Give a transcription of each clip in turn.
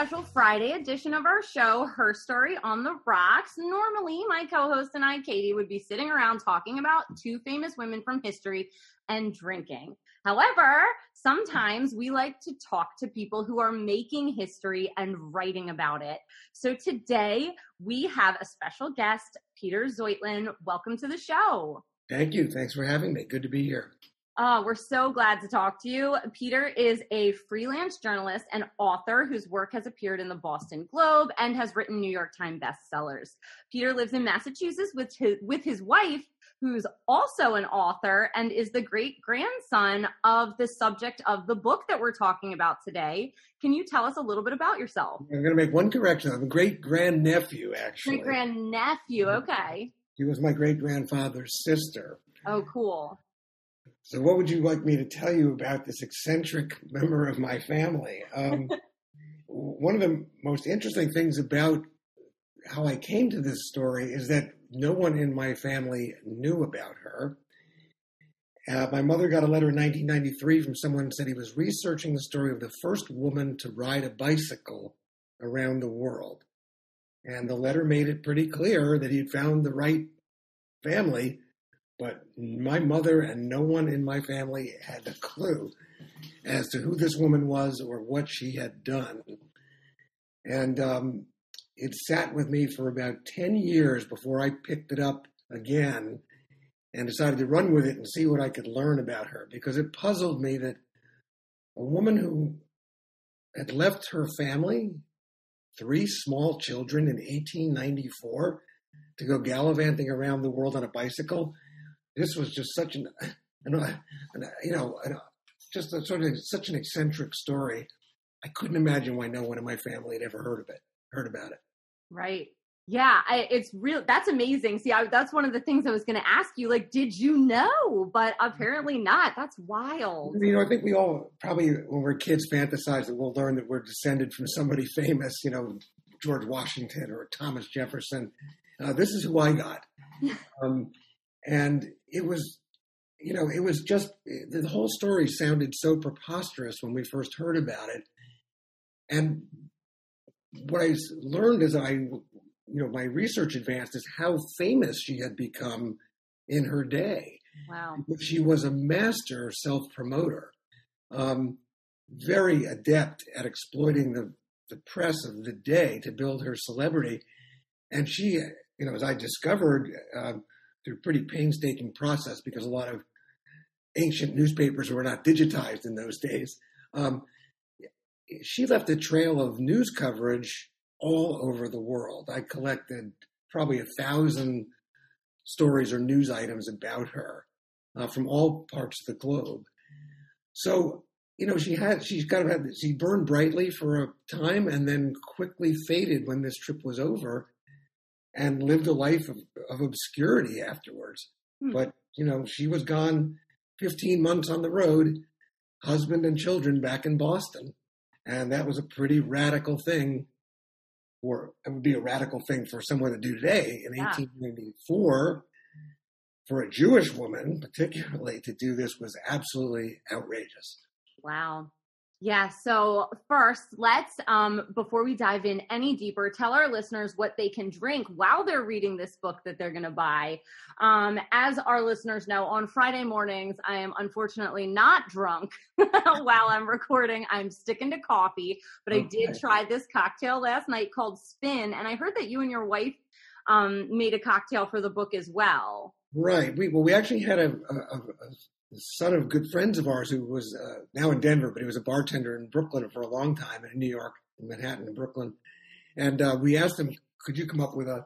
special Friday edition of our show, Her Story on the Rocks. Normally, my co host and I, Katie, would be sitting around talking about two famous women from history and drinking. However, sometimes we like to talk to people who are making history and writing about it. So today we have a special guest, Peter Zheutlin. Welcome to the show. Thank you. Thanks for having me. Good to be here. Oh, we're so glad to talk to you. Peter is a freelance journalist and author whose work has appeared in the Boston Globe and has written New York Times bestsellers. Peter lives in Massachusetts with his, with his wife, who's also an author and is the great grandson of the subject of the book that we're talking about today. Can you tell us a little bit about yourself? I'm going to make one correction. I'm a great grandnephew, actually. Great grandnephew, okay. He was my great grandfather's sister. Oh, cool. So, what would you like me to tell you about this eccentric member of my family? Um, one of the most interesting things about how I came to this story is that no one in my family knew about her. Uh, my mother got a letter in 1993 from someone who said he was researching the story of the first woman to ride a bicycle around the world. And the letter made it pretty clear that he'd found the right family, but my mother and no one in my family had a clue as to who this woman was or what she had done. And um, it sat with me for about 10 years before I picked it up again and decided to run with it and see what I could learn about her because it puzzled me that a woman who had left her family, three small children in 1894, to go gallivanting around the world on a bicycle. This was just such an, an you know, just a, sort of such an eccentric story. I couldn't imagine why no one in my family had ever heard of it, heard about it. Right. Yeah, I, it's real. That's amazing. See, I, that's one of the things I was going to ask you. Like, did you know? But apparently not. That's wild. You know, I think we all probably, when we're kids, fantasize that we'll learn that we're descended from somebody famous. You know, George Washington or Thomas Jefferson. Uh, this is who I got, um, and it was, you know, it was just the whole story sounded so preposterous when we first heard about it, and what I learned as I, you know, my research advanced is how famous she had become in her day. Wow. She was a master self promoter, um, very adept at exploiting the, the press of the day to build her celebrity. And she, you know, as I discovered uh, through a pretty painstaking process, because a lot of ancient newspapers were not digitized in those days, um, she left a trail of news coverage all over the world. I collected probably a thousand stories or news items about her uh, from all parts of the globe. So, you know, she had, she's kind of had, she burned brightly for a time and then quickly faded when this trip was over and lived a life of, of obscurity afterwards. Hmm. But, you know, she was gone 15 months on the road, husband and children back in Boston. And that was a pretty radical thing, or it would be a radical thing for someone to do today in yeah. 1894. For a Jewish woman, particularly, to do this was absolutely outrageous. Wow. Yeah. So first, let's um, before we dive in any deeper, tell our listeners what they can drink while they're reading this book that they're going to buy. Um, as our listeners know, on Friday mornings, I am unfortunately not drunk while I'm recording. I'm sticking to coffee, but okay. I did try this cocktail last night called Spin, and I heard that you and your wife um, made a cocktail for the book as well. Right. We well, we actually had a, a, a son of good friends of ours who was uh, now in Denver, but he was a bartender in Brooklyn for a long time, in New York, in Manhattan, and Brooklyn. And uh, we asked him, could you come up with a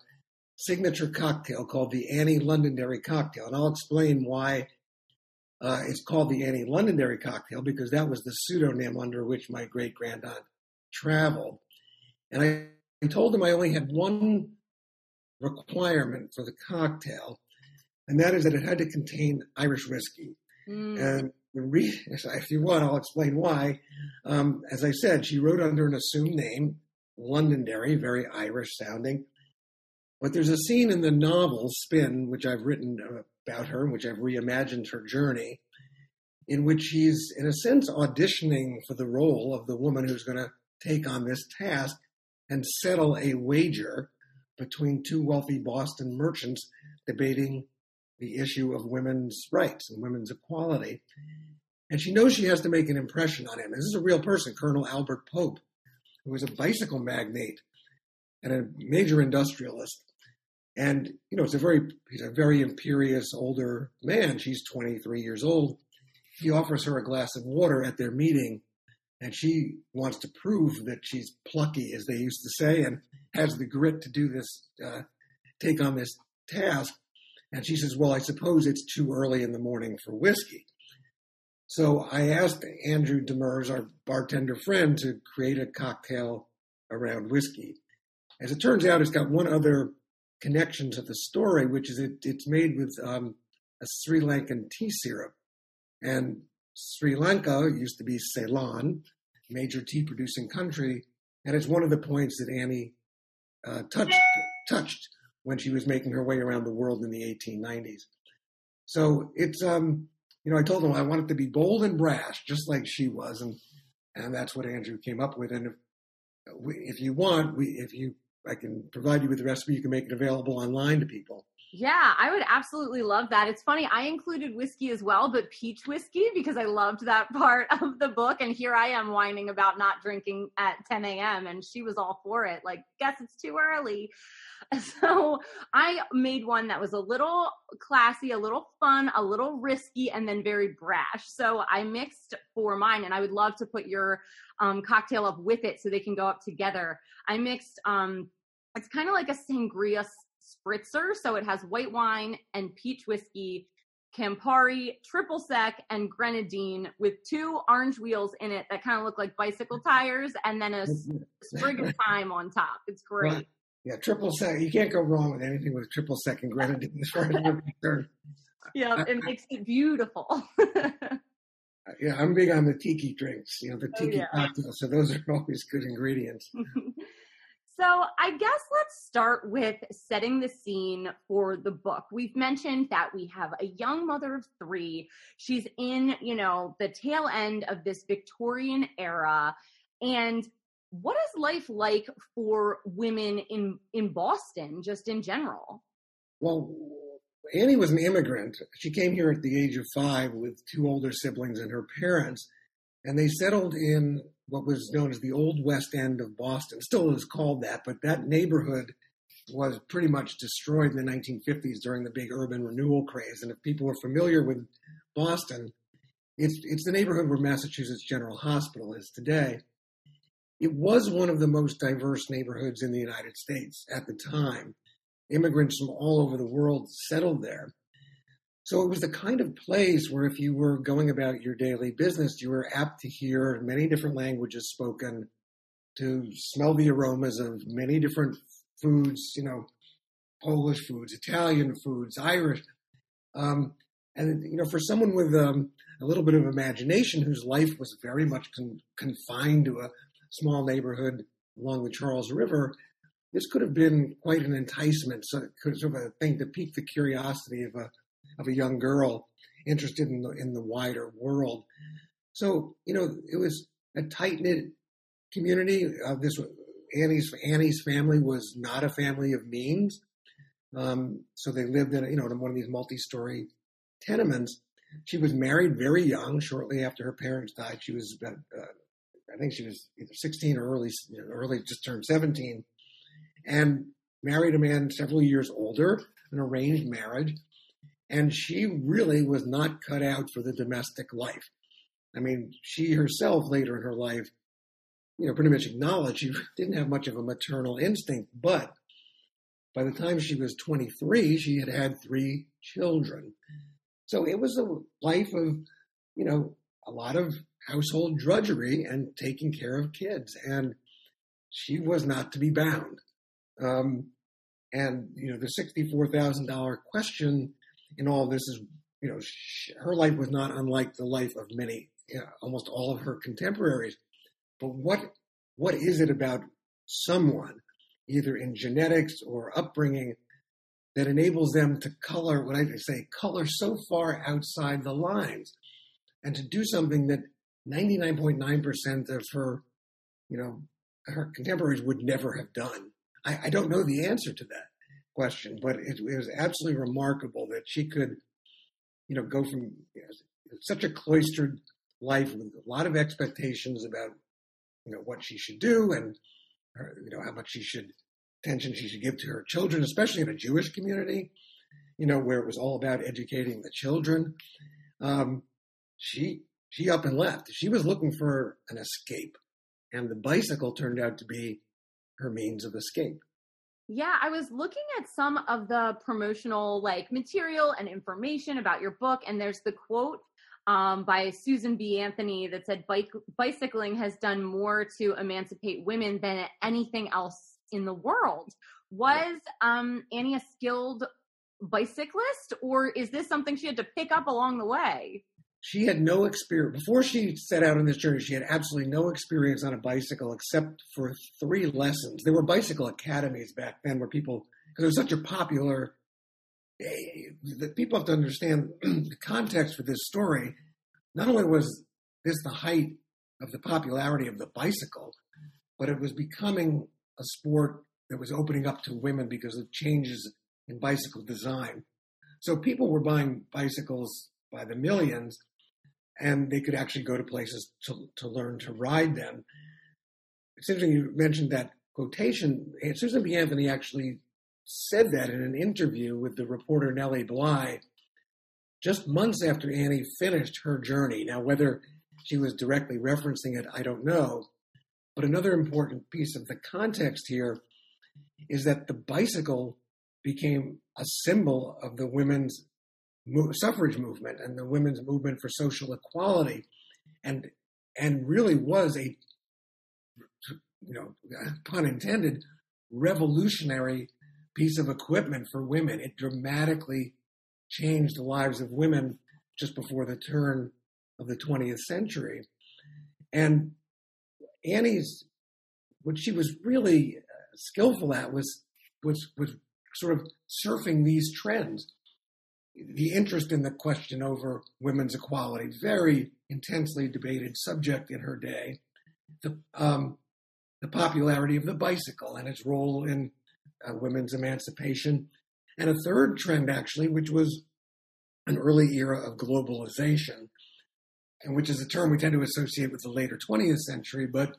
signature cocktail called the Annie Londonderry cocktail? And I'll explain why uh, it's called the Annie Londonderry cocktail because that was the pseudonym under which my great grandaunt traveled. And I told him I only had one requirement for the cocktail, and that is that it had to contain Irish whiskey. Mm. And re- if you want, I'll explain why. Um, as I said, she wrote under an assumed name, Londonderry, very Irish sounding. But there's a scene in the novel Spin, which I've written about her, in which I've reimagined her journey, in which she's, in a sense, auditioning for the role of the woman who's going to take on this task and settle a wager between two wealthy Boston merchants debating the issue of women's rights and women's equality. And she knows she has to make an impression on him. This is a real person, Colonel Albert Pope, who was a bicycle magnate and a major industrialist. And, you know, it's a very, he's a very imperious older man. She's 23 years old. He offers her a glass of water at their meeting and she wants to prove that she's plucky, as they used to say, and has the grit to do this, uh, take on this task. And she says, Well, I suppose it's too early in the morning for whiskey. So I asked Andrew Demers, our bartender friend, to create a cocktail around whiskey. As it turns out, it's got one other connection to the story, which is it, it's made with um, a Sri Lankan tea syrup. And Sri Lanka used to be Ceylon, major tea producing country, and it's one of the points that Annie uh, touched touched when she was making her way around the world in the 1890s. So it's um, you know, I told him I wanted to be bold and brash, just like she was, and and that's what Andrew came up with. And if if you want, we if you I can provide you with the recipe, you can make it available online to people. Yeah, I would absolutely love that. It's funny, I included whiskey as well, but peach whiskey because I loved that part of the book. And here I am whining about not drinking at 10 a.m. And she was all for it. Like, guess it's too early. So I made one that was a little classy, a little fun, a little risky, and then very brash. So I mixed for mine, and I would love to put your um, cocktail up with it so they can go up together. I mixed um, it's kind of like a sangria spritzer. So it has white wine and peach whiskey, Campari, triple sec, and grenadine with two orange wheels in it that kind of look like bicycle tires, and then a sprig of thyme on top. It's great. Yeah, triple sec. You can't go wrong with anything with triple sec and grenadine as far as we're concerned. Yeah, it makes it beautiful. Uh, yeah, I'm big on the tiki drinks, you know, the oh, tiki oh, yeah. cocktails. So those are always good ingredients. So, I guess let's start with setting the scene for the book. We've mentioned that we have a young mother of three. She's in, you know, the tail end of this Victorian era. And what is life like for women in, in Boston, just in general? Well, Annie was an immigrant. She came here at the age of five with two older siblings and her parents, and they settled in what was known as the Old West End of Boston. Still is called that, but that neighborhood was pretty much destroyed in the 1950s during the big urban renewal craze. And if people are familiar with Boston, it's it's the neighborhood where Massachusetts General Hospital is today. It was one of the most diverse neighborhoods in the United States at the time. Immigrants from all over the world settled there. So it was the kind of place where if you were going about your daily business, you were apt to hear many different languages spoken, to smell the aromas of many different foods, you know, Polish foods, Italian foods, Irish. Um, and, you know, for someone with um, a little bit of imagination whose life was very much con- confined to a small neighborhood along the Charles River, this could have been quite an enticement, so, sort of a thing to pique the curiosity of a of a young girl interested in the, in the wider world. So, you know, it was a tight knit community. Uh, this Annie's Annie's family was not a family of means, um, so they lived in you know in one of these multi-story tenements. She was married very young, shortly after her parents died. She was about, uh, I think she was either 16 or early, you know, early just turned 17, and married a man several years older, an arranged marriage. And she really was not cut out for the domestic life. I mean, she herself later in her life, you know, pretty much acknowledged she didn't have much of a maternal instinct, but by the time she was 23, she had had three children. So it was a life of, you know, a lot of household drudgery and taking care of kids. And she was not to be bound. Um, and, you know, the $64,000 question in all this is, you know, she, her life was not unlike the life of many, you know, almost all of her contemporaries. But what what is it about someone, either in genetics or upbringing, that enables them to color what I say color so far outside the lines, and to do something that 99.9% of her, you know, her contemporaries would never have done. I, I don't know the answer to that question, but it, it, was absolutely remarkable that she could, you know, go from you know, such a cloistered life with a lot of expectations about, you know, what she should do and, her, you know, how much she should attention she should give to her children, especially in a Jewish community, you know, where it was all about educating the children. Um, she she up and left. She was looking for an escape, and the bicycle turned out to be her means of escape. Yeah, I was looking at some of the promotional like material and information about your book, and there's the quote um, by Susan B. Anthony that said bicycling has done more to emancipate women than anything else in the world. Was um, Annie a skilled bicyclist, or is this something she had to pick up along the way? She had no experience before she set out on this journey. She had absolutely no experience on a bicycle except for three lessons. There were bicycle academies back then where people, because it was such a popular eh, that people have to understand the context for this story. Not only was this the height of the popularity of the bicycle, but it was becoming a sport that was opening up to women because of changes in bicycle design. So people were buying bicycles by the millions, and they could actually go to places to, to learn to ride them. It's interesting you mentioned that quotation. Susan B. Anthony actually said that in an interview with the reporter Nellie Bly just months after Annie finished her journey. Now, whether she was directly referencing it, I don't know. But another important piece of the context here is that the bicycle became a symbol of the women's suffrage movement and the women's movement for social equality, and and really was a you know pun intended revolutionary piece of equipment for women. It dramatically changed the lives of women just before the turn of the 20th century. And Annie's, what she was really uh, skillful at was, was, was sort of surfing these trends. The interest in the question over women's equality, very intensely debated subject in her day. The, um, the popularity of the bicycle and its role in uh, women's emancipation. And a third trend, actually, which was an early era of globalization, and which is a term we tend to associate with the later 20th century, but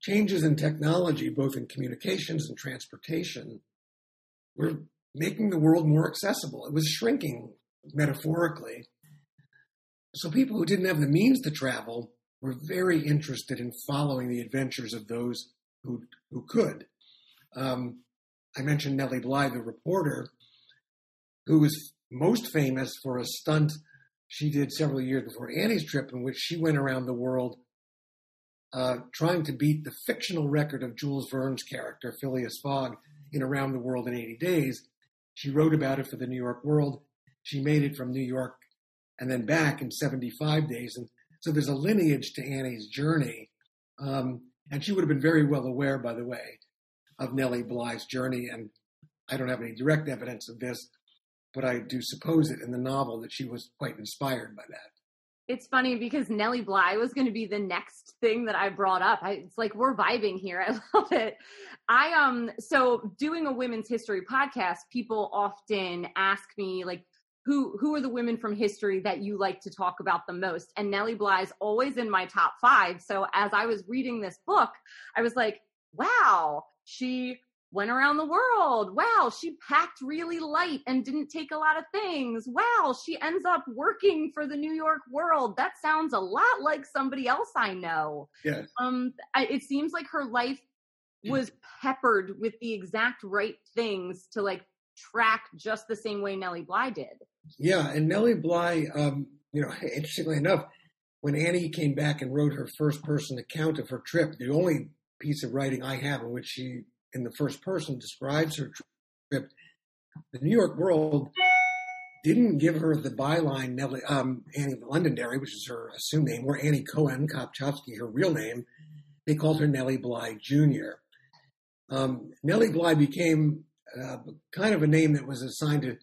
changes in technology, both in communications and transportation, were making the world more accessible. It was shrinking metaphorically. So people who didn't have the means to travel were very interested in following the adventures of those who, who could. Um, I mentioned Nellie Bly, the reporter, who was most famous for a stunt she did several years before Annie's trip, in which she went around the world uh, trying to beat the fictional record of Jules Verne's character, Phileas Fogg, in Around the World in 80 Days. She wrote about it for the New York World. She made it from New York and then back in 75 days. And so there's a lineage to Annie's journey. Um, and she would have been very well aware, by the way, of Nellie Bly's journey. And I don't have any direct evidence of this, but I do suppose it in the novel that she was quite inspired by that. It's funny because Nellie Bly was going to be the next thing that I brought up. I, it's like we're vibing here. I love it. I um so doing a women's history podcast, people often ask me like who who are the women from history that you like to talk about the most? And Nellie Bly is always in my top 5. So as I was reading this book, I was like, wow, she went around the world. Wow, she packed really light and didn't take a lot of things. Wow, she ends up working for the New York World. That sounds a lot like somebody else I know. Yes. Um, I, it seems like her life was peppered with the exact right things to like track just the same way Nellie Bly did. Yeah, and Nellie Bly, um, you know, interestingly enough, when Annie came back and wrote her first person account of her trip, the only piece of writing I have in which she, in the first person, describes her trip. The New York World didn't give her the byline Nellie, um, Annie Londonderry, which is her assumed name, or Annie Cohen Kopchovsky, her real name. They called her Nellie Bly Jr. Um, Nellie Bly became uh, kind of a name that was assigned to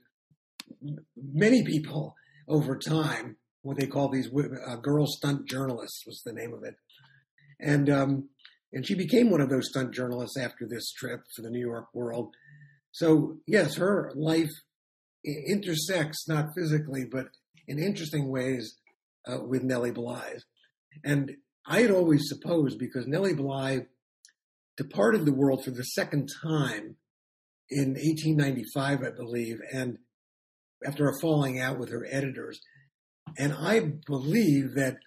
many people over time. What they call these uh, girl stunt journalists was the name of it, and um, And she became one of those stunt journalists after this trip for the New York World. So, yes, her life intersects, not physically, but in interesting ways uh, with Nellie Bly. And I had always supposed, because Nellie Bly departed the world for the second time in 1895, I believe, and after a falling out with her editors. And I believe that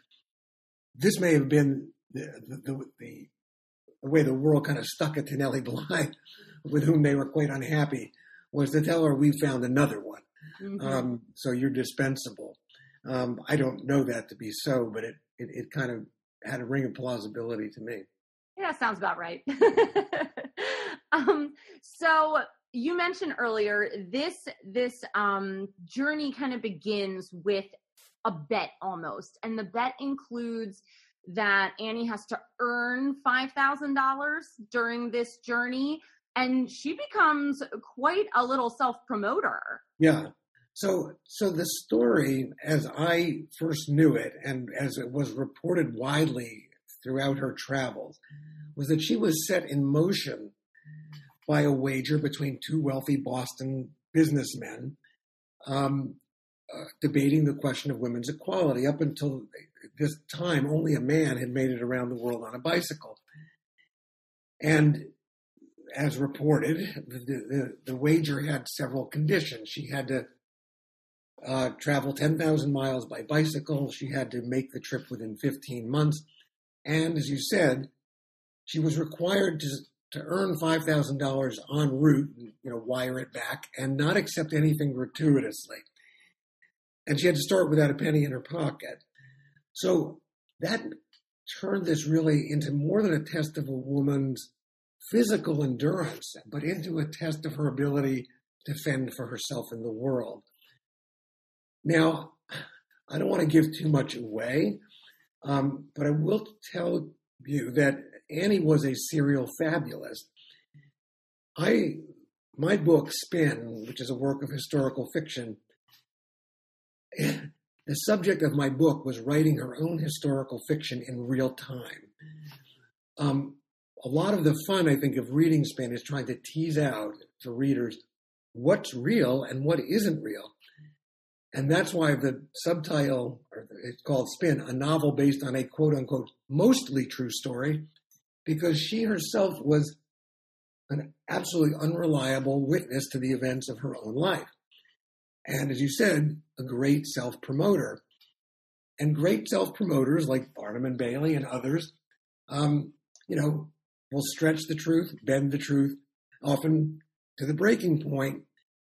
this may have been the, the, the, the way the world kind of stuck it to Nellie Bly, with whom they were quite unhappy, was to tell her we found another one. Mm-hmm. Um, so you're dispensable. Um, I don't know that to be so, but it, it, it kind of had a ring of plausibility to me. Yeah, sounds about right. um, so you mentioned earlier this this um, journey kind of begins with a bet almost, and the bet includes that Annie has to earn five thousand dollars during this journey, and she becomes quite a little self promoter. Yeah. So, so the story, as I first knew it, and as it was reported widely throughout her travels, was that she was set in motion by a wager between two wealthy Boston businessmen um, uh, debating the question of women's equality. Up until this time, only a man had made it around the world on a bicycle. And as reported, the, the, the wager had several conditions. She had to uh, travel 10,000 miles by bicycle. She had to make the trip within 15 months. And as you said, she was required to, to earn $5,000 en route, you know, wire it back and not accept anything gratuitously. And she had to start without a penny in her pocket. So that turned this really into more than a test of a woman's physical endurance, but into a test of her ability to fend for herself in the world. Now, I don't want to give too much away, um, but I will tell you that Annie was a serial fabulist. I, my book, Spin, which is a work of historical fiction, the subject of my book was writing her own historical fiction in real time. Um, a lot of the fun, I think, of reading Spin is trying to tease out for readers what's real and what isn't real. And that's why the subtitle, it's called Spin, a novel based on a quote unquote mostly true story, because she herself was an absolutely unreliable witness to the events of her own life. And as you said, a great self promoter. And great self promoters like Barnum and Bailey and others, um, you know, will stretch the truth, bend the truth, often to the breaking point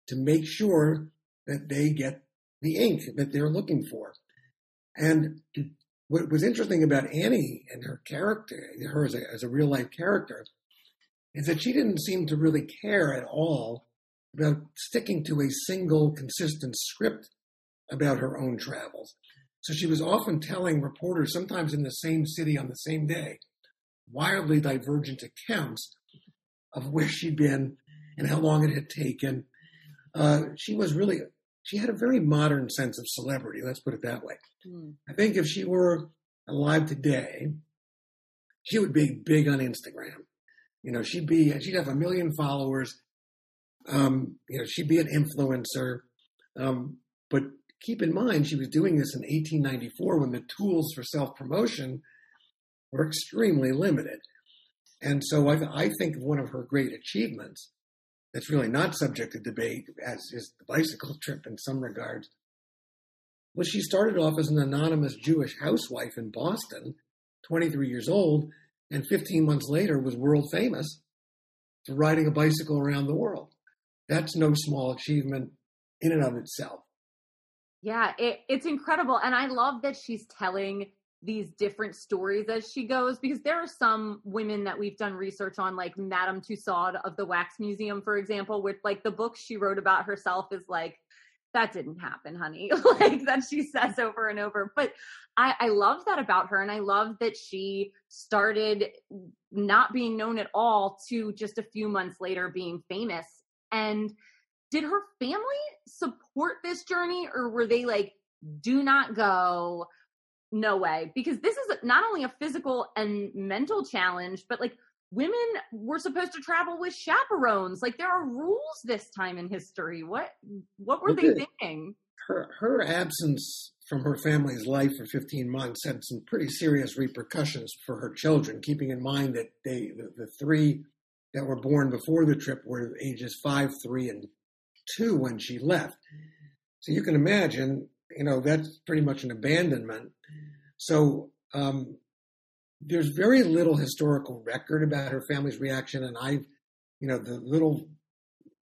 to make sure that they get the ink that they're looking for. And what was interesting about Annie and her character, her as a, as a real life character, is that she didn't seem to really care at all about sticking to a single consistent script about her own travels. So she was often telling reporters, sometimes in the same city on the same day, wildly divergent accounts of where she'd been and how long it had taken. Uh, she was really she had a very modern sense of celebrity. Let's put it that way. Mm. I think if she were alive today, she would be big on Instagram. You know, she'd be she'd have a million followers. Um, you know, she'd be an influencer. Um, but keep in mind, she was doing this in 1894 when the tools for self promotion were extremely limited. And so I, I think one of her great achievements that's really not subject to debate, as is the bicycle trip in some regards, was she started off as an anonymous Jewish housewife in Boston, 23 years old, and 15 months later was world famous for riding a bicycle around the world. That's no small achievement in and of itself. Yeah, it, it's incredible. And I love that she's telling these different stories as she goes because there are some women that we've done research on like madame tussaud of the wax museum for example with like the book she wrote about herself is like that didn't happen honey like that she says over and over but i i love that about her and i love that she started not being known at all to just a few months later being famous and did her family support this journey or were they like do not go. No way. Because this is not only a physical and mental challenge but like women were supposed to travel with chaperones. Like there are rules this time in history. What what were they thinking? her her absence from her family's life for 15 months had some pretty serious repercussions for her children keeping in mind that they the, the three that were born before the trip were ages 5 3 and 2 when she left so you can imagine you know, that's pretty much an abandonment. So um, there's very little historical record about her family's reaction, and I, you know, the little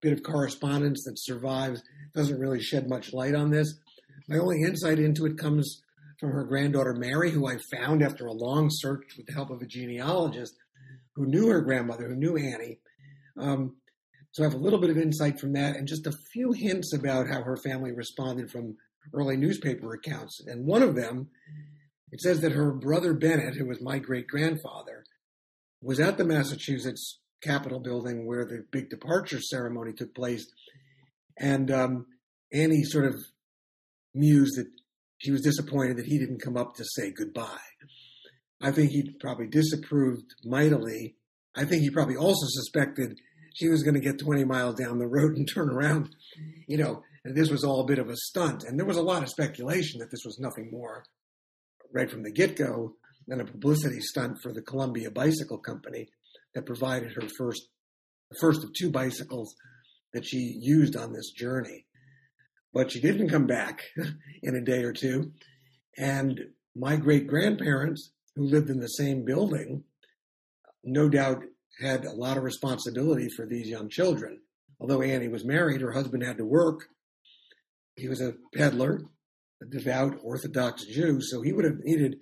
bit of correspondence that survives doesn't really shed much light on this. My only insight into it comes from her granddaughter Mary, who I found after a long search with the help of a genealogist who knew her grandmother, who knew Annie. Um, so I have a little bit of insight from that, and just a few hints about how her family responded from early newspaper accounts. And one of them, it says that her brother Bennett, who was my great grandfather, was at the Massachusetts Capitol building where the big departure ceremony took place. And um, Annie sort of mused that she was disappointed that he didn't come up to say goodbye. I think he probably disapproved mightily. I think he probably also suspected she was going to get 20 miles down the road and turn around, you know, and this was all a bit of a stunt. And there was a lot of speculation that this was nothing more, right from the get go, than a publicity stunt for the Columbia Bicycle Company that provided her first, the first of two bicycles that she used on this journey. But she didn't come back in a day or two. And my great grandparents, who lived in the same building, no doubt had a lot of responsibility for these young children. Although Annie was married, her husband had to work, he was a peddler, a devout Orthodox Jew, so he would have needed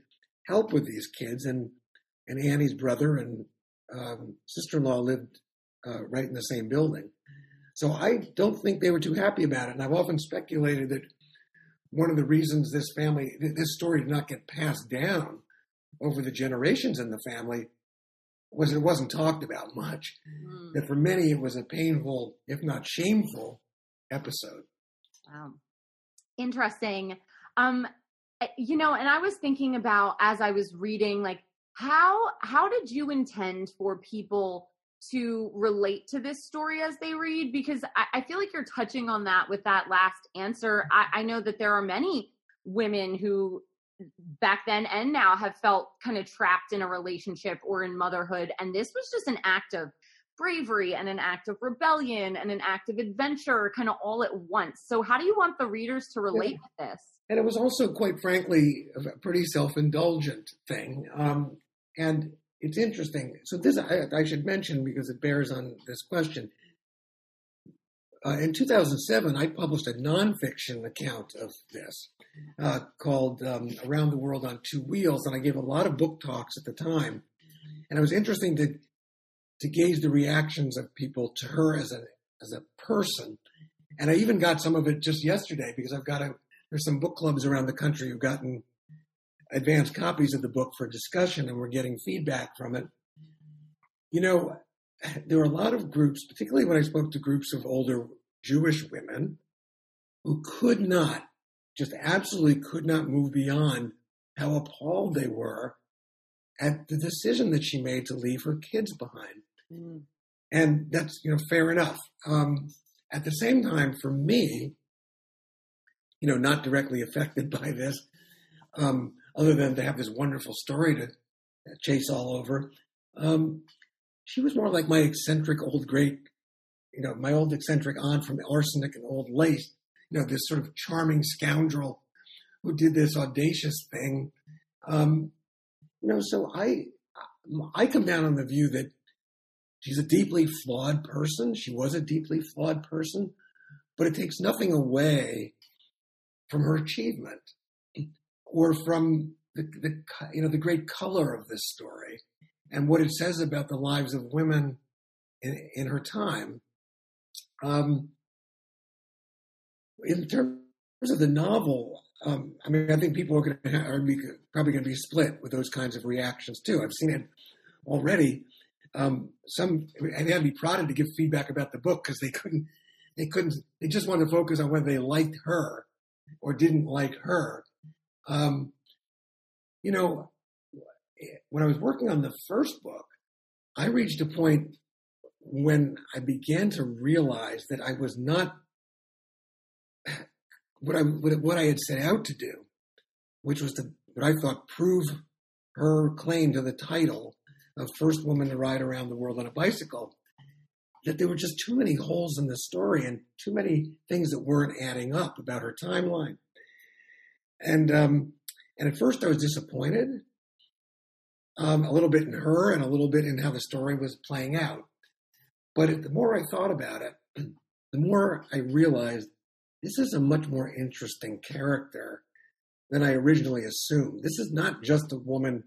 help with these kids. And and Annie's brother and um, sister-in-law lived uh, right in the same building. So I don't think they were too happy about it. And I've often speculated that one of the reasons this family, this story did not get passed down over the generations in the family was it wasn't talked about much. Mm. That for many it was a painful, if not shameful, episode. Wow. Interesting. Um, eh, you know, and I was thinking about as I was reading, like how how did you intend for people to relate to this story as they read? Because I, I feel like you're touching on that with that last answer. I, I know that there are many women who back then and now have felt kind of trapped in a relationship or in motherhood and this was just an act of bravery and an act of rebellion and an act of adventure kind of all at once. So how do you want the readers to relate yeah. with this? And it was also, quite frankly, a pretty self-indulgent thing. Um, and it's interesting. So this I, I, should mention because it bears on this question. Uh, in 2007, I published a nonfiction account of this uh, called um, "Around the World on Two Wheels," and I gave a lot of book talks at the time. And it was interesting to to gauge the reactions of people to her as a as a person. And I even got some of it just yesterday because I've got a there's some book clubs around the country who've gotten advanced copies of the book for discussion and we're getting feedback from it. You know, there were a lot of groups, particularly when I spoke to groups of older Jewish women who could not, just absolutely could not move beyond how appalled they were at the decision that she made to leave her kids behind. Mm. And that's, you know, fair enough. Um, at the same time, for me, you know, not directly affected by this, um, other than to have this wonderful story to chase all over, um, she was more like my eccentric old great, you know, my old eccentric aunt from Arsenic and Old Lace, you know, this sort of charming scoundrel who did this audacious thing. Um, you know, so I, I come down on the view that she's a deeply flawed person. She was a deeply flawed person, but it takes nothing away from her achievement or from the, the you know the great color of this story and what it says about the lives of women in, in her time. Um, in terms of the novel, um, I mean, I think people are going to are probably going to be split with those kinds of reactions too. I've seen it already. Um, some and they had to be prodded to give feedback about the book because they couldn't, they couldn't, they just wanted to focus on whether they liked her or didn't like her. Um, you know, when I was working on the first book, I reached a point when I began to realize that I was not what I what I had set out to do, which was to what I thought prove her claim to the title of first woman to ride around the world on a bicycle. That there were just too many holes in the story and too many things that weren't adding up about her timeline. And um, and at first I was disappointed, um, a little bit in her and a little bit in how the story was playing out. But the more I thought about it, the more I realized this is a much more interesting character than I originally assumed. This is not just a woman,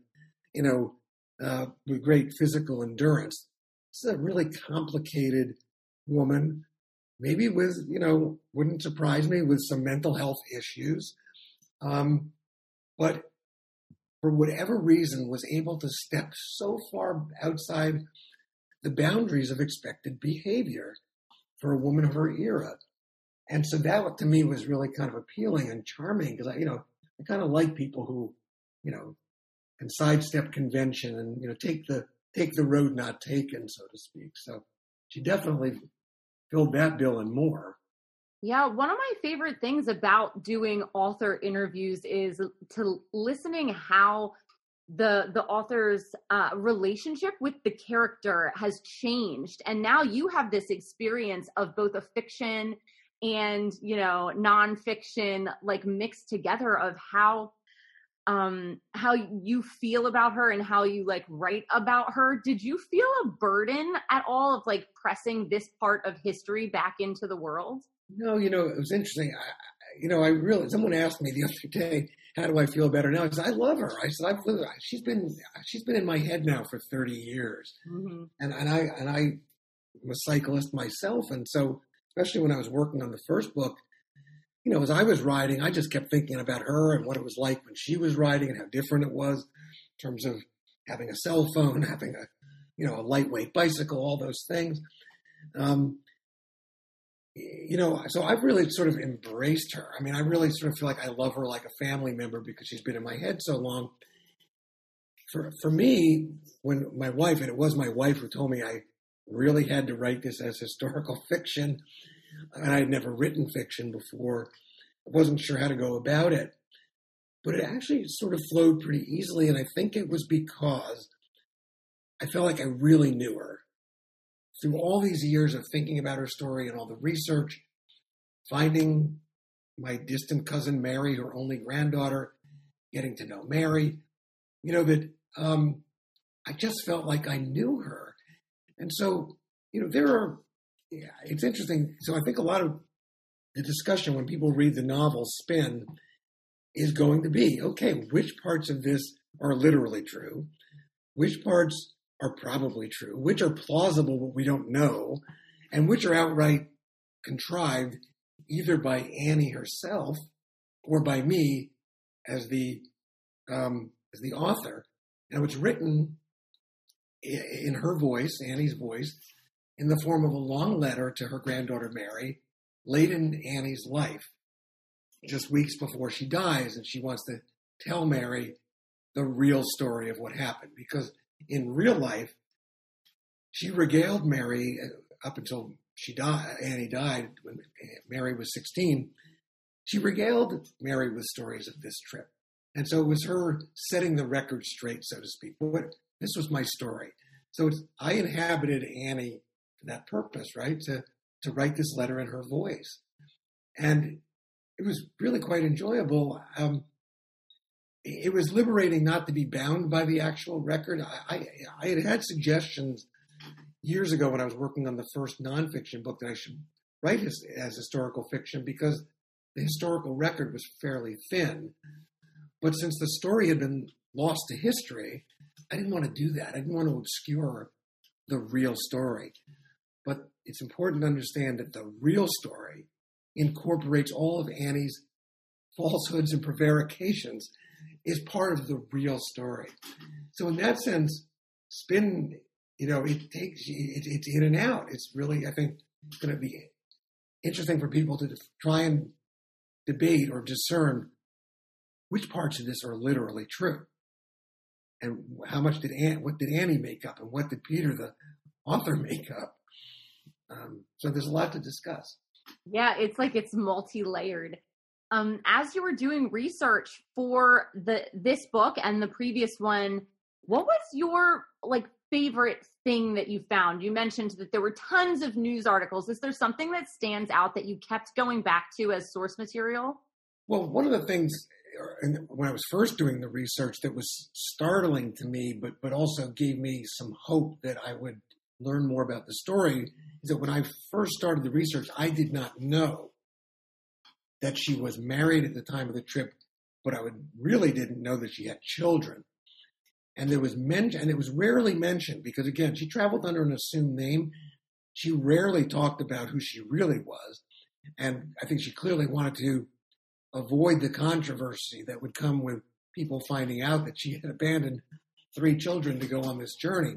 you know, uh, with great physical endurance. This is a really complicated woman, maybe with, you know, wouldn't surprise me, with some mental health issues. Um, but for whatever reason, was able to step so far outside the boundaries of expected behavior for a woman of her era. And so that to me was really kind of appealing and charming because I, you know, I kind of like people who, you know, can sidestep convention and, you know, take the, take the road not taken, so to speak. So she definitely filled that bill and more. Yeah, one of my favorite things about doing author interviews is to listening how the the author's uh, relationship with the character has changed, and now you have this experience of both a fiction and you know nonfiction like mixed together of how um how you feel about her and how you like write about her. Did you feel a burden at all of like pressing this part of history back into the world no you know it was interesting I, you know i really someone asked me the other day how do i feel about her now i said i love her i said i've lived she's been she's been in my head now for 30 years mm-hmm. and and i and i am a cyclist myself and so especially when I was working on the first book, you know, as I was writing, I just kept thinking about her and what it was like when she was writing and how different it was in terms of having a cell phone, having a, you know, a lightweight bicycle, all those things. Um, you know, so I've really sort of embraced her. I mean, I really sort of feel like I love her like a family member because she's been in my head so long. For for me, when my wife, and it was my wife who told me I really had to write this as historical fiction. And I had never written fiction before. I wasn't sure how to go about it. But it actually sort of flowed pretty easily. And I think it was because I felt like I really knew her. Through all these years of thinking about her story and all the research, finding my distant cousin Mary, her only granddaughter, getting to know Mary, you know, that um, I just felt like I knew her. And so, you know, there are, yeah, it's interesting. So I think a lot of the discussion when people read the novel Spin is going to be okay, which parts of this are literally true? Which parts are probably true? Which are plausible but we don't know? And which are outright contrived either by Annie herself or by me as the um, as the author. Now it's written in her voice, Annie's voice, in the form of a long letter to her granddaughter Mary, late in Annie's life, just weeks before she dies, and she wants to tell Mary the real story of what happened. Because in real life, she regaled Mary uh, up until she died. Annie died when Mary was 16. She regaled Mary with stories of this trip. And so it was her setting the record straight, so to speak. What this was my story. So I inhabited Annie for that purpose, right? To to write this letter in her voice, and it was really quite enjoyable. Um, it was liberating not to be bound by the actual record. I, I, I had had suggestions years ago when I was working on the first nonfiction book that I should write as, as historical fiction because the historical record was fairly thin. But since the story had been lost to history, I didn't want to do that. I didn't want to obscure the real story. But it's important to understand that the real story incorporates all of Annie's falsehoods and prevarications is part of the real story. So in that sense, spin, you know, it takes it, it's in and out. It's really, I think, it's going to be interesting for people to try and debate or discern which parts of this are literally true and how much did Anne, what did Annie make up, and what did Peter, the author, make up. Um, so there's a lot to discuss. Yeah, it's like it's multi-layered. Um, as you were doing research for the this book and the previous one, what was your like favorite thing that you found? You mentioned that there were tons of news articles. Is there something that stands out that you kept going back to as source material? Well, one of the things when I was first doing the research that was startling to me, but but also gave me some hope that I would learn more about the story is that when I first started the research, I did not know that she was married at the time of the trip, but I would really didn't know that she had children. And there was mention, and it was rarely mentioned because again, she traveled under an assumed name. She rarely talked about who she really was, and I think she clearly wanted to avoid the controversy that would come with people finding out that she had abandoned three children to go on this journey.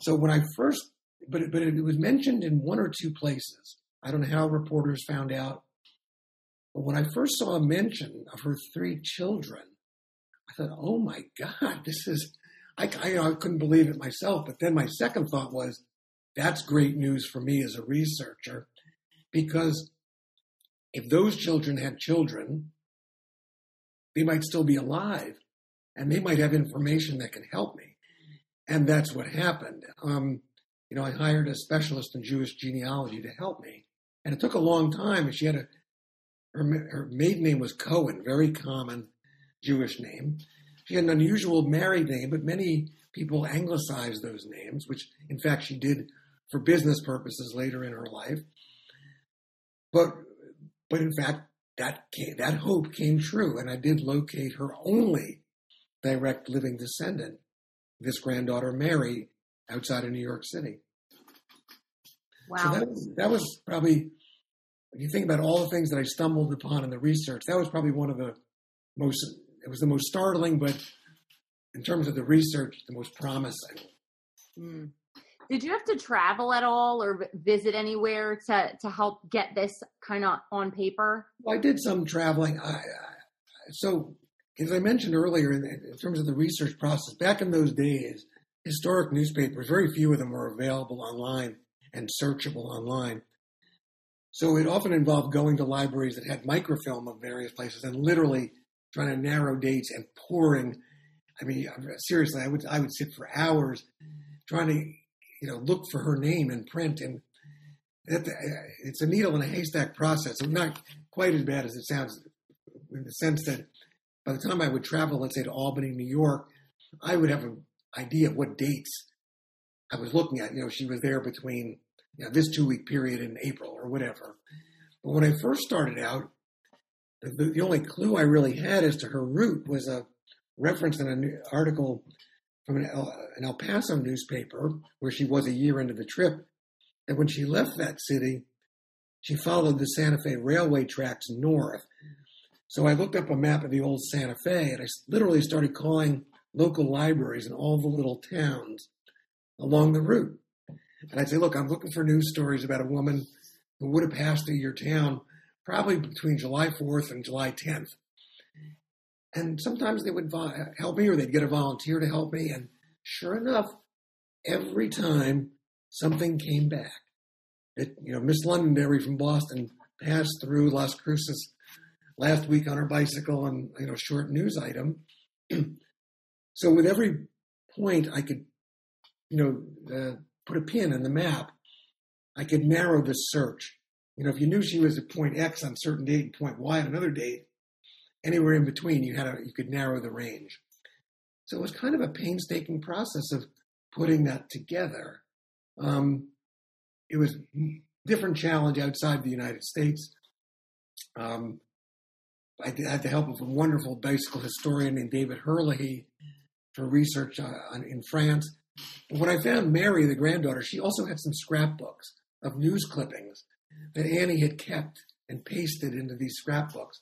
So when I first, but but it was mentioned in one or two places. I don't know how reporters found out, but when I first saw a mention of her three children, I thought, "Oh my God, this is." I, I, I couldn't believe it myself. But then my second thought was, "That's great news for me as a researcher," because if those children had children, they might still be alive and they might have information that can help me. And that's what happened. Um, you know, I hired a specialist in Jewish genealogy to help me. And it took a long time. And she had a, her, her maiden name was Cohen, very common Jewish name. She had an unusual married name, but many people anglicized those names, which in fact she did for business purposes later in her life. But but in fact, that came, that hope came true, and I did locate her only direct living descendant, this granddaughter Mary, outside of New York City. Wow. So that was, that was probably, if you think about all the things that I stumbled upon in the research, that was probably one of the most, it was the most startling, but in terms of the research, the most promising. Mm. Did you have to travel at all or visit anywhere to to help get this kind of on paper? Well, I did some traveling. I, I, so, as I mentioned earlier, in, in, terms of the research process, back in those days, historic newspapers, very few of them were available online and searchable online. So it often involved going to libraries that had microfilm of various places and literally trying to narrow dates and pouring. I mean, seriously, I would I would sit for hours trying to you know, look for her name in print. And it's a needle in a haystack process. It's not quite as bad as it sounds in the sense that by the time I would travel, let's say to Albany, New York, I would have an idea of what dates I was looking at. You know, she was there between you know, this two week period in April or whatever. But when I first started out, the, the only clue I really had as to her route was a reference in an article from an El, an El Paso newspaper where she was a year into the trip. And when she left that city, she followed the Santa Fe railway tracks north. So I looked up a map of the old Santa Fe and I literally started calling local libraries in all the little towns along the route. And I'd say, look, I'm looking for news stories about a woman who would have passed through your town probably between July 4th and July 10th. And sometimes they would help me or they'd get a volunteer to help me. And sure enough, every time something came back. It, you know, Miss Londonderry from Boston passed through Las Cruces last week on her bicycle and, you know, short news item. so with every point I could, you know, uh, put a pin in the map, I could narrow the search. You know, if you knew she was at point X on a certain date and point Y on another date, anywhere in between, you had a, you could narrow the range. So it was kind of a painstaking process of putting that together. Um, it was different challenge outside the United States. Um, I had the help of a wonderful bicycle historian named David Herlihy for research in France. But when I found Mary, the granddaughter, she also had some scrapbooks of news clippings that Annie had kept and pasted into these scrapbooks.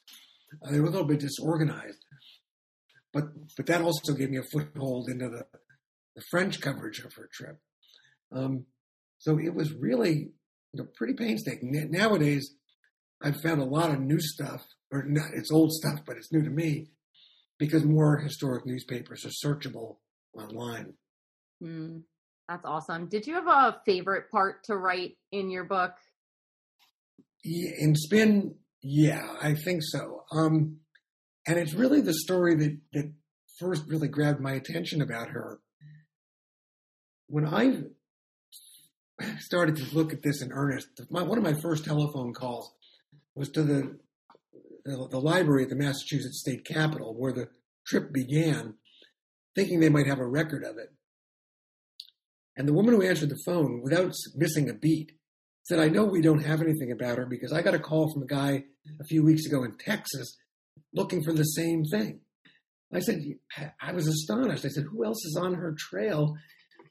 Uh, they were a little bit disorganized, but but that also gave me a foothold into the, the French coverage of her trip. Um, so it was really you know, pretty painstaking. Nowadays, I've found a lot of new stuff, or not, it's old stuff, but it's new to me. because more historic newspapers are searchable online. Mm, that's awesome. Did you have a favorite part to write in your book? In Spin, yeah, I think so. Um, and it's really the story that, that first really grabbed my attention about her. When I started to look at this in earnest, my, one of my first telephone calls was to the, the, the library at the Massachusetts State Capitol, where the trip began, thinking they might have a record of it. And the woman who answered the phone, without missing a beat, said, I know we don't have anything about her because I got a call from a guy a few weeks ago in Texas looking for the same thing. I said, I was astonished. I said, who else is on her trail,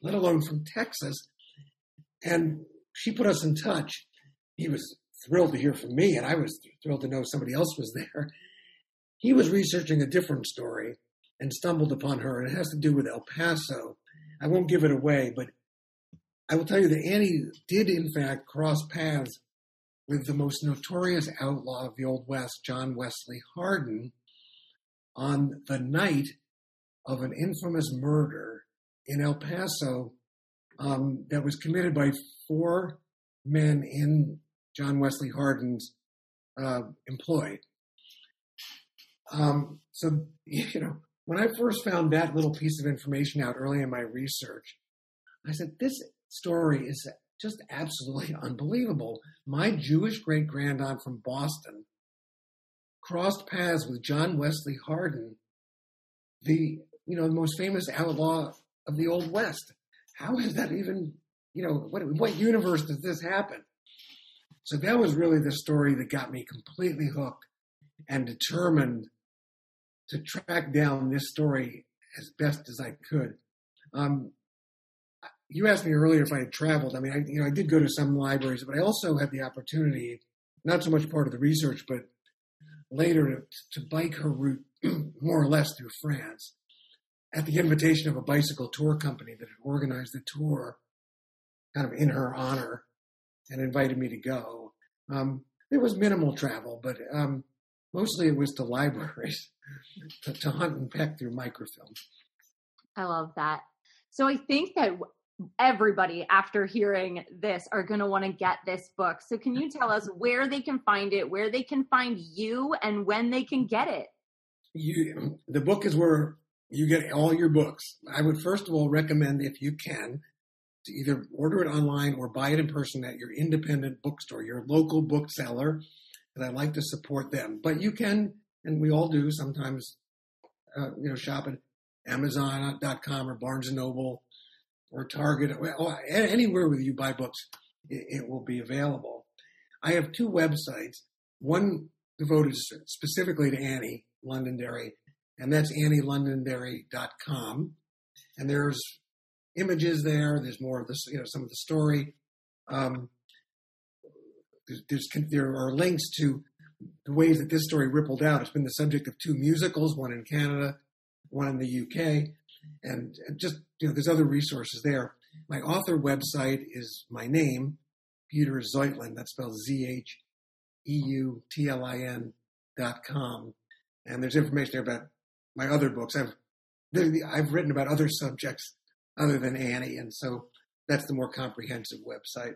let alone from Texas? And she put us in touch. He was thrilled to hear from me, and I was thrilled to know somebody else was there. He was researching a different story and stumbled upon her, and it has to do with El Paso. I won't give it away, but I will tell you that Annie did, in fact, cross paths with the most notorious outlaw of the Old West, John Wesley Hardin, on the night of an infamous murder in El Paso um, that was committed by four men in John Wesley Hardin's uh, employ. Um, so, you know, when I first found that little piece of information out early in my research, I said, this story is just absolutely unbelievable. My Jewish great grandaunt from Boston crossed paths with John Wesley Hardin, the you know the most famous outlaw of the Old West. How is that even you know what what universe does this happen? So that was really the story that got me completely hooked and determined to track down this story as best as I could. Um, you asked me earlier if I had traveled. I mean, I, you know, I did go to some libraries, but I also had the opportunity, not so much part of the research, but later to, to bike her route more or less through France at the invitation of a bicycle tour company that had organized the tour kind of in her honor and invited me to go. Um, was minimal travel, but um, mostly it was to libraries to, to hunt and peck through microfilm. I love that. So I think that everybody after hearing this are going to want to get this book. So can you tell us where they can find it, where they can find you and when they can get it? You, the book is where you get all your books. I would first of all recommend if you can to either order it online or buy it in person at your independent bookstore, your local bookseller, and I'd like to support them. But you can, and we all do sometimes, uh, you know, shop at Amazon.com or Barnes and Noble or Target, or anywhere where you buy books, it, it will be available. I have two websites, one devoted specifically to Annie Londonderry, and that's annielondonderry.com. And there's images there. There's more of this, you know, some of the story. Um, there's, there are links to the ways that this story rippled out. It's been the subject of two musicals, one in Canada, one in the UK and just you know, there's other resources there. My author website is my name, Peter Zheutlin. That's spelled Z H E U T L I N dot com, and there's information there about my other books. I've I've written about other subjects other than Annie, and so that's the more comprehensive website.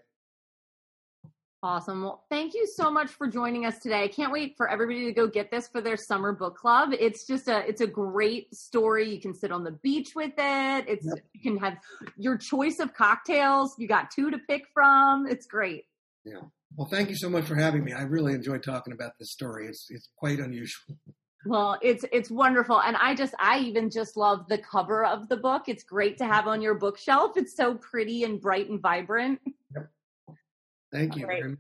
Awesome. Well, thank you so much for joining us today. I can't wait for everybody to go get this for their summer book club. It's just a it's a great story. You can sit on the beach with it. It's yep. you can have your choice of cocktails. You got two to pick from. It's great. Yeah. Well, thank you so much for having me. I really enjoyed talking about this story. It's it's quite unusual. Well, it's it's wonderful, and I just I even just love the cover of the book. It's great to have on your bookshelf. It's so pretty and bright and vibrant. Thank you very much.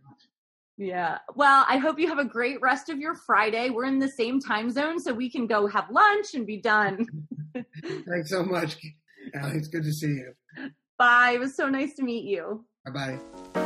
Yeah. Well, I hope you have a great rest of your Friday. We're in the same time zone, so we can go have lunch and be done. Thanks so much, Allie. It's good to see you. Bye. It was so nice to meet you. Bye bye.